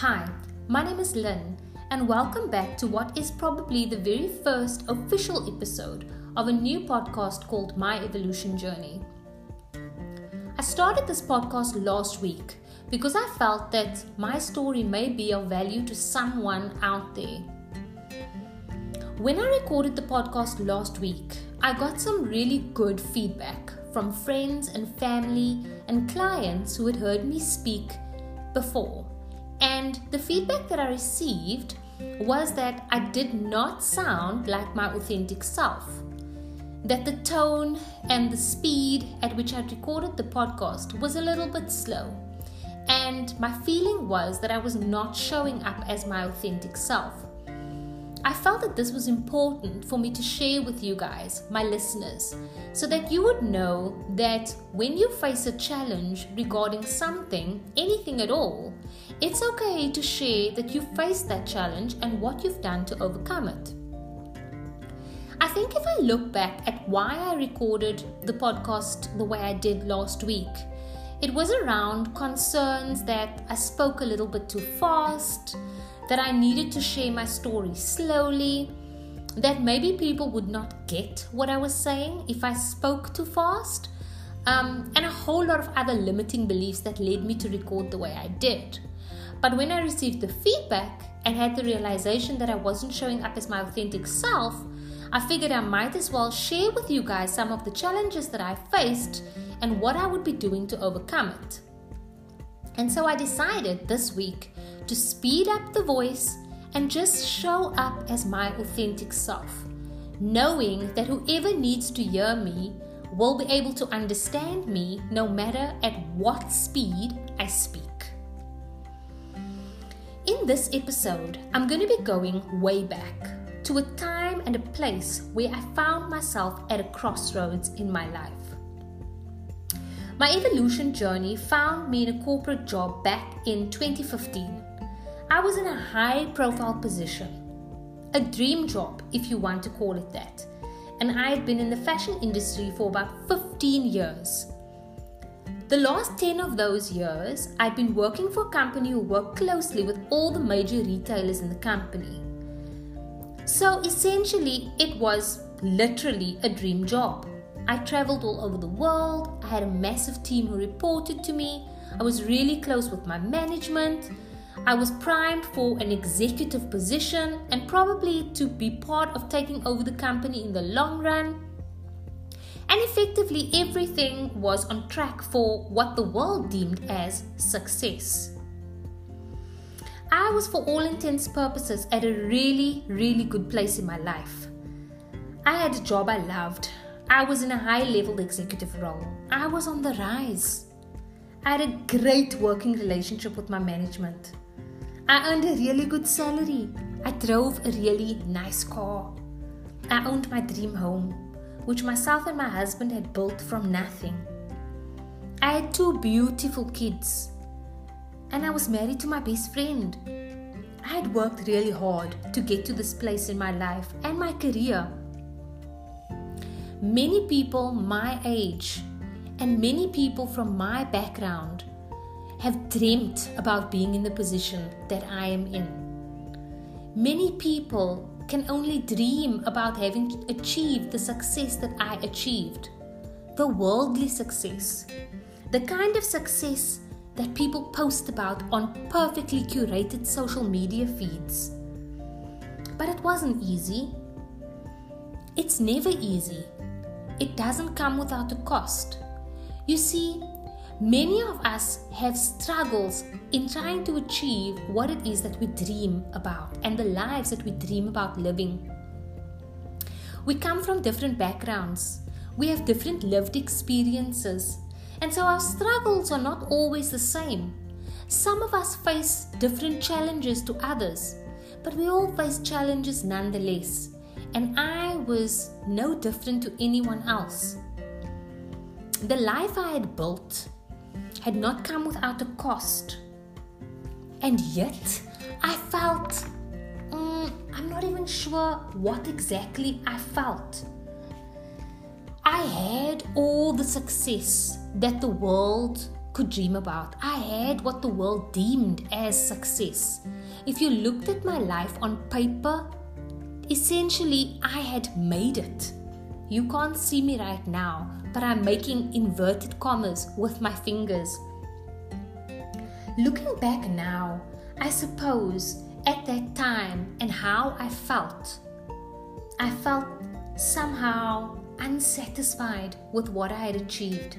Hi, my name is Lynn, and welcome back to what is probably the very first official episode of a new podcast called My Evolution Journey. I started this podcast last week because I felt that my story may be of value to someone out there. When I recorded the podcast last week, I got some really good feedback from friends and family and clients who had heard me speak before. And the feedback that I received was that I did not sound like my authentic self. That the tone and the speed at which I recorded the podcast was a little bit slow. And my feeling was that I was not showing up as my authentic self. I felt that this was important for me to share with you guys, my listeners, so that you would know that when you face a challenge regarding something, anything at all, it's okay to share that you faced that challenge and what you've done to overcome it. I think if I look back at why I recorded the podcast the way I did last week, it was around concerns that I spoke a little bit too fast that I needed to share my story slowly, that maybe people would not get what I was saying if I spoke too fast, um, and a whole lot of other limiting beliefs that led me to record the way I did. But when I received the feedback and had the realization that I wasn't showing up as my authentic self, I figured I might as well share with you guys some of the challenges that I faced and what I would be doing to overcome it. And so I decided this week to speed up the voice and just show up as my authentic self, knowing that whoever needs to hear me will be able to understand me no matter at what speed I speak. In this episode, I'm going to be going way back to a time and a place where I found myself at a crossroads in my life. My evolution journey found me in a corporate job back in 2015. I was in a high profile position, a dream job, if you want to call it that, and I had been in the fashion industry for about 15 years. The last 10 of those years, I've been working for a company who worked closely with all the major retailers in the company. So essentially, it was literally a dream job. I traveled all over the world. I had a massive team who reported to me. I was really close with my management. I was primed for an executive position and probably to be part of taking over the company in the long run. And effectively, everything was on track for what the world deemed as success. I was, for all intents and purposes, at a really, really good place in my life. I had a job I loved. I was in a high level executive role. I was on the rise. I had a great working relationship with my management. I earned a really good salary. I drove a really nice car. I owned my dream home, which myself and my husband had built from nothing. I had two beautiful kids. And I was married to my best friend. I had worked really hard to get to this place in my life and my career Many people my age and many people from my background have dreamt about being in the position that I am in. Many people can only dream about having achieved the success that I achieved the worldly success, the kind of success that people post about on perfectly curated social media feeds. But it wasn't easy. It's never easy it doesn't come without a cost. You see, many of us have struggles in trying to achieve what it is that we dream about and the lives that we dream about living. We come from different backgrounds, we have different lived experiences, and so our struggles are not always the same. Some of us face different challenges to others, but we all face challenges nonetheless and I was no different to anyone else. The life I had built had not come without a cost, and yet I felt um, I'm not even sure what exactly I felt. I had all the success that the world could dream about. I had what the world deemed as success. If you looked at my life on paper, essentially I had made it. You can't see me right now, but I'm making inverted commas with my fingers. Looking back now, I suppose at that time and how I felt, I felt somehow unsatisfied with what I had achieved.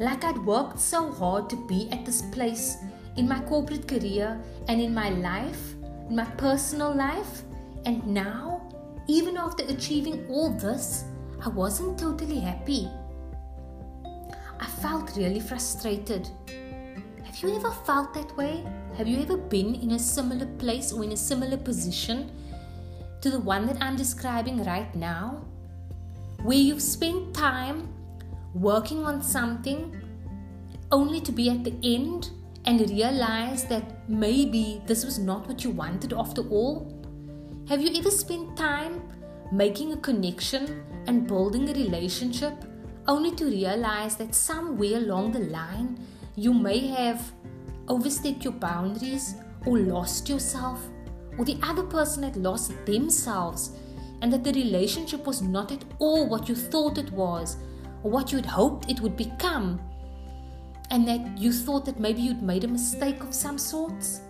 Like I'd worked so hard to be at this place in my corporate career and in my life, in my personal life, and now even after achieving all this, I wasn't totally happy. I felt really frustrated. Have you ever felt that way? Have you ever been in a similar place or in a similar position to the one that I'm describing right now? Where you've spent time working on something only to be at the end and realize that maybe this was not what you wanted after all? Have you ever spent time making a connection and building a relationship only to realize that somewhere along the line you may have overstepped your boundaries or lost yourself, or the other person had lost themselves, and that the relationship was not at all what you thought it was or what you had hoped it would become, and that you thought that maybe you'd made a mistake of some sorts?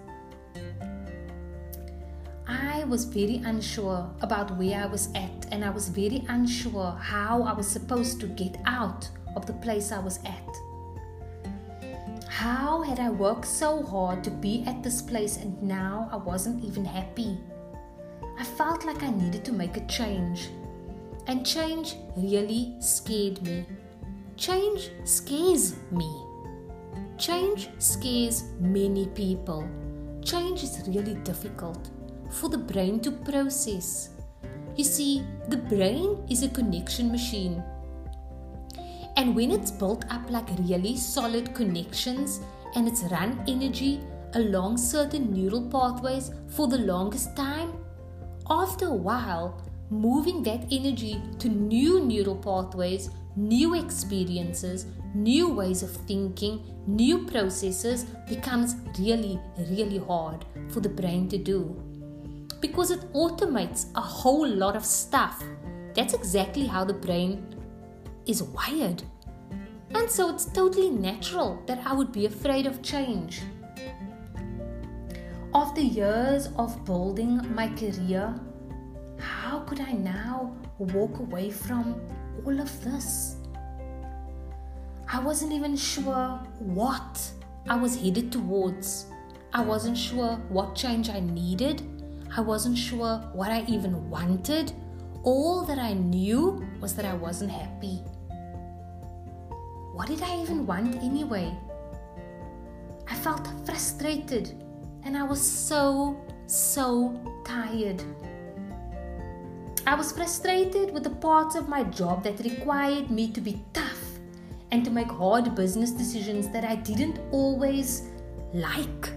Was very unsure about where I was at, and I was very unsure how I was supposed to get out of the place I was at. How had I worked so hard to be at this place and now I wasn't even happy? I felt like I needed to make a change. And change really scared me. Change scares me. Change scares many people. Change is really difficult for the brain to process. You see, the brain is a connection machine. And when it's built up like really solid connections and it's run energy along certain neural pathways for the longest time, after a while, moving that energy to new neural pathways, new experiences, new ways of thinking, new processes becomes really, really hard for the brain to do because it automates a whole lot of stuff. That's exactly how the brain is wired. And so it's totally natural that I would be afraid of change. After years of building my career, how could I now walk away from all of this? I wasn't even sure what I was headed towards. I wasn't sure what change I needed I wasn't sure what I even wanted. All that I knew was that I wasn't happy. What did I even want anyway? I felt frustrated and I was so, so tired. I was frustrated with the parts of my job that required me to be tough and to make hard business decisions that I didn't always like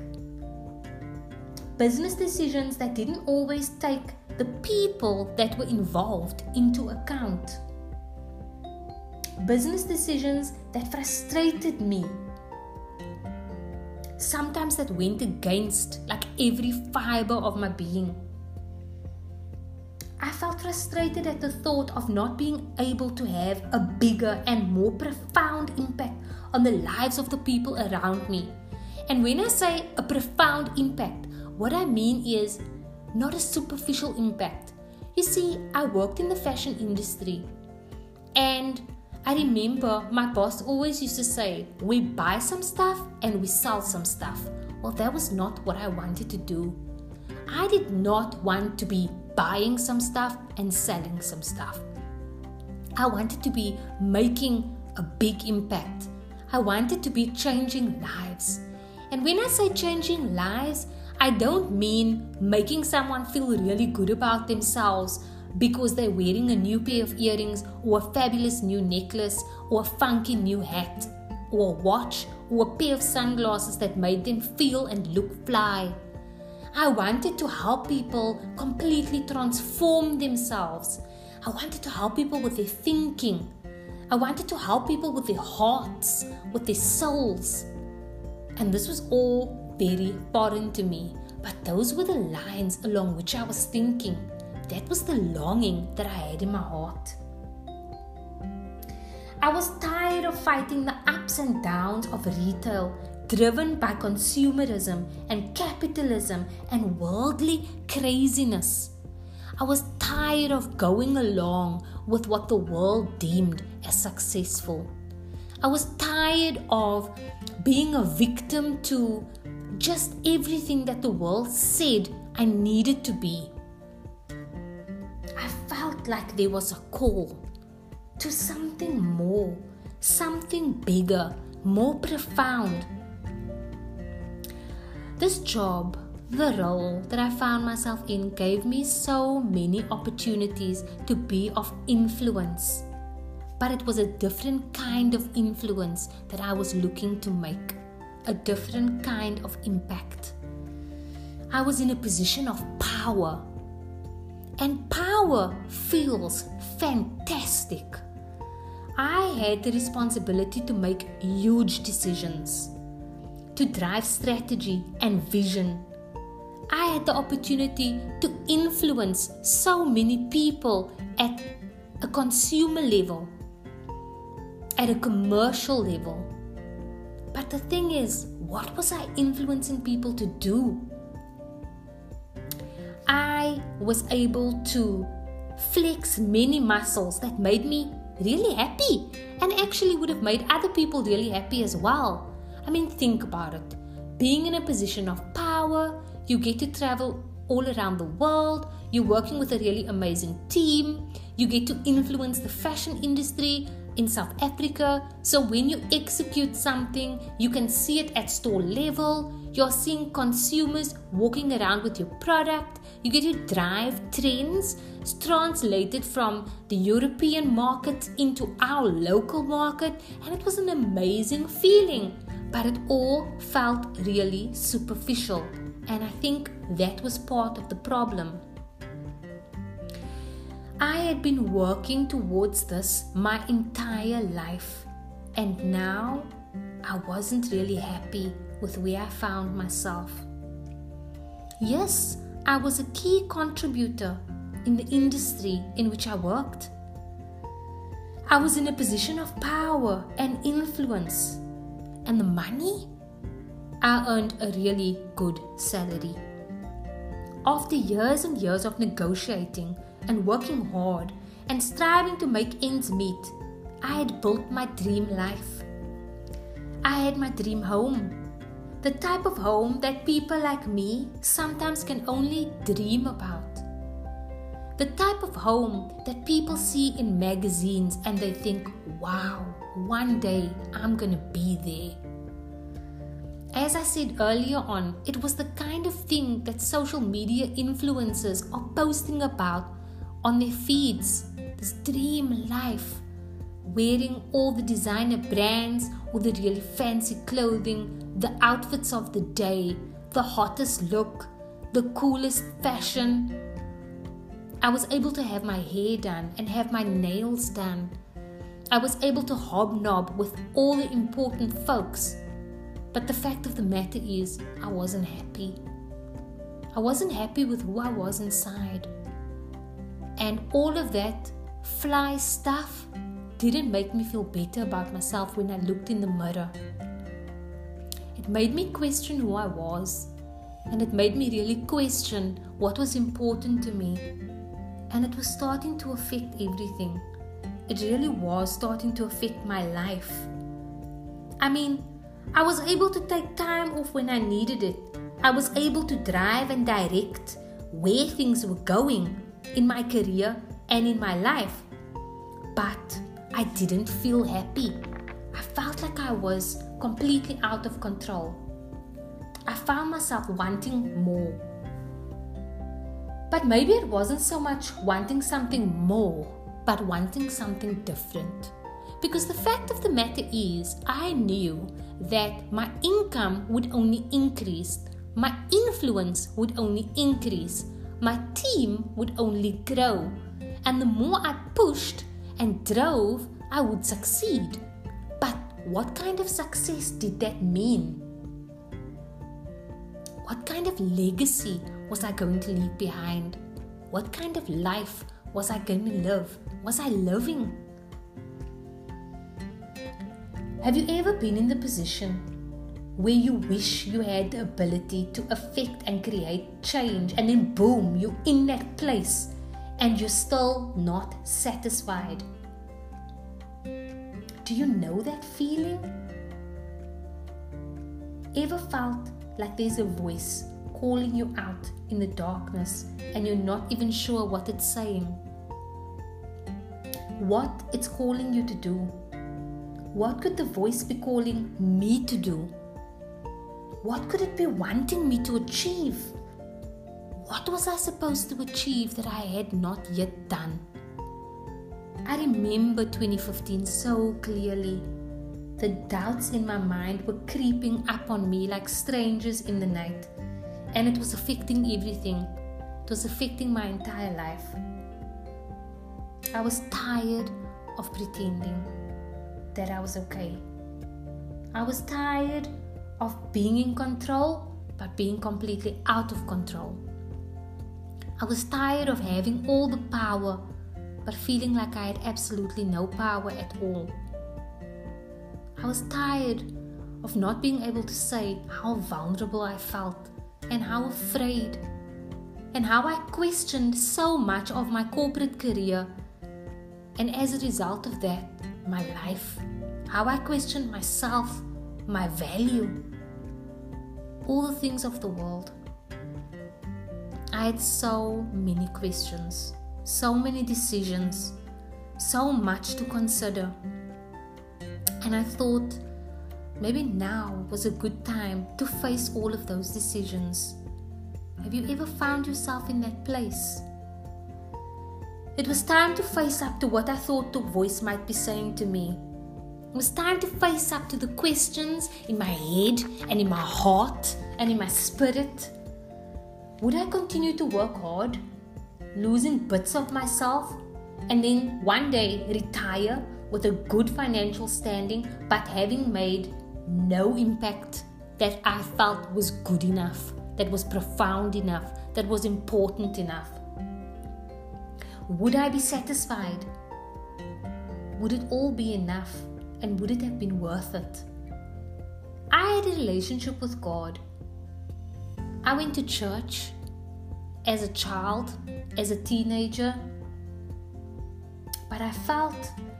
business decisions that didn't always take the people that were involved into account. Business decisions that frustrated me. Sometimes that went against like every fiber of my being. I felt frustrated at the thought of not being able to have a bigger and more profound impact on the lives of the people around me. And when I say a profound impact, what I mean is not a superficial impact. You see, I worked in the fashion industry and I remember my boss always used to say, We buy some stuff and we sell some stuff. Well, that was not what I wanted to do. I did not want to be buying some stuff and selling some stuff. I wanted to be making a big impact. I wanted to be changing lives. And when I say changing lives, I don't mean making someone feel really good about themselves because they're wearing a new pair of earrings or a fabulous new necklace or a funky new hat or a watch or a pair of sunglasses that made them feel and look fly. I wanted to help people completely transform themselves. I wanted to help people with their thinking. I wanted to help people with their hearts, with their souls. And this was all very foreign to me. But those were the lines along which I was thinking. That was the longing that I had in my heart. I was tired of fighting the ups and downs of retail, driven by consumerism and capitalism and worldly craziness. I was tired of going along with what the world deemed as successful. I was tired of being a victim to just everything that the world said I needed to be. I felt like there was a call to something more, something bigger, more profound. This job, the role that I found myself in, gave me so many opportunities to be of influence. But it was a different kind of influence that I was looking to make a different kind of impact. I was in a position of power, and power feels fantastic. I had the responsibility to make huge decisions, to drive strategy and vision. I had the opportunity to influence so many people at a consumer level, at a commercial level but the thing is, what was I influencing people to do? I was able to flex many muscles that made me really happy and actually would have made other people really happy as well. I mean, think about it. Being in a position of power, you get to travel all around the world, you're working with a really amazing team, you get to influence the fashion industry, in South Africa. So when you execute something, you can see it at store level. You're seeing consumers walking around with your product. You get to drive trends translated from the European market into our local market. And it was an amazing feeling. But it all felt really superficial. And I think that was part of the problem. I had been working towards this my entire life, and now I wasn't really happy with where I found myself. Yes, I was a key contributor in the industry in which I worked. I was in a position of power and influence, and the money? I earned a really good salary. After years and years of negotiating, and working hard and striving to make ends meet, I had built my dream life. I had my dream home. The type of home that people like me sometimes can only dream about. The type of home that people see in magazines and they think, wow, one day I'm gonna be there. As I said earlier on, it was the kind of thing that social media influencers are posting about on their feeds this dream life, wearing all the designer brands or the really fancy clothing, the outfits of the day, the hottest look, the coolest fashion. I was able to have my hair done and have my nails done. I was able to hobnob with all the important folks. But the fact of the matter is, I wasn't happy. I wasn't happy with who I was inside. And all of that fly stuff didn't make me feel better about myself when I looked in the mirror. It made me question who I was, and it made me really question what was important to me. And it was starting to affect everything. It really was starting to affect my life. I mean, I was able to take time off when I needed it. I was able to drive and direct where things were going in my career and in my life. But I didn't feel happy. I felt like I was completely out of control. I found myself wanting more. But maybe it wasn't so much wanting something more, but wanting something different. Because the fact of the matter is, I knew that my income would only increase, my influence would only increase, my team would only grow. And the more I pushed and drove, I would succeed. But what kind of success did that mean? What kind of legacy was I going to leave behind? What kind of life was I going to live? Was I living? Have you ever been in the position where you wish you had the ability to affect and create change, and then boom, you're in that place and you're still not satisfied? Do you know that feeling? Ever felt like there's a voice calling you out in the darkness and you're not even sure what it's saying. What it's calling you to do. What could the voice be calling me to do? What could it be wanting me to achieve? What was I supposed to achieve that I had not yet done? I remember 2015 so clearly. The doubts in my mind were creeping up on me like strangers in the night, and it was affecting everything. It was affecting my entire life. I was tired of pretending that I was okay. I was tired of being in control but being completely out of control. I was tired of having all the power but feeling like I had absolutely no power at all. I was tired of not being able to say how vulnerable I felt and how afraid, and how I questioned so much of my corporate career, and as a result of that, my life, how I questioned myself, my value, all the things of the world. I had so many questions, so many decisions, so much to consider. And I thought maybe now was a good time to face all of those decisions. Have you ever found yourself in that place? It was time to face up to what I thought the voice might be saying to me. It was time to face up to the questions in my head and in my heart and in my spirit. Would I continue to work hard, losing bits of myself, and then one day retire with a good financial standing, but having made no impact that I felt was good enough, that was profound enough, that was important enough? Would I be satisfied? Would it all be enough? And would it have been worth it? I had a relationship with God. I went to church as a child, as a teenager, but I felt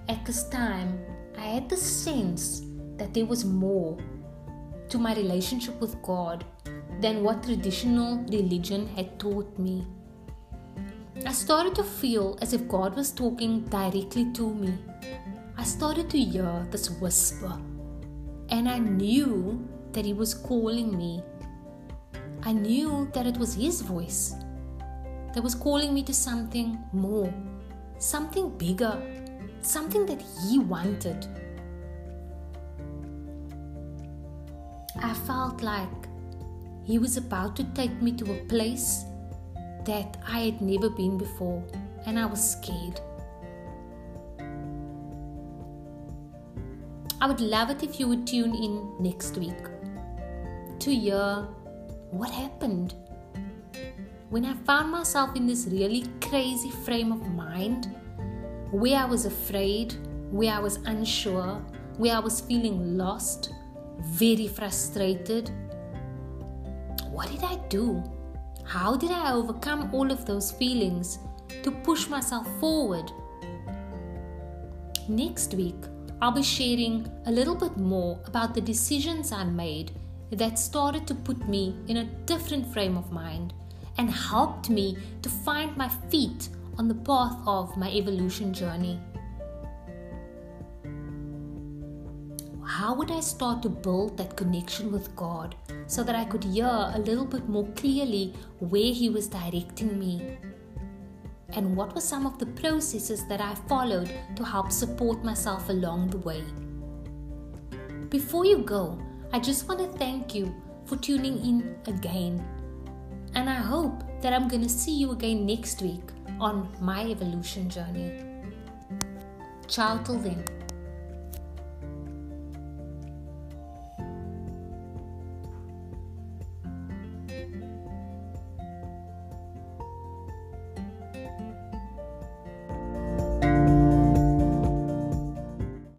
at this time, I had the sense that there was more to my relationship with God than what traditional religion had taught me. I started to feel as if God was talking directly to me. I started to hear this whisper, and I knew that He was calling me. I knew that it was His voice that was calling me to something more, something bigger, something that he wanted. I felt like he was about to take me to a place that I had never been before, and I was scared. I would love it if you would tune in next week to hear what happened when I found myself in this really crazy frame of mind where I was afraid, where I was unsure, where I was feeling lost, very frustrated. What did I do? How did I overcome all of those feelings to push myself forward? Next week, I'll be sharing a little bit more about the decisions I made that started to put me in a different frame of mind and helped me to find my feet on the path of my evolution journey. How would I start to build that connection with God so that I could hear a little bit more clearly where He was directing me? And what were some of the processes that I followed to help support myself along the way? Before you go, I just want to thank you for tuning in again. And I hope that I'm going to see you again next week on my evolution journey. Ciao till then.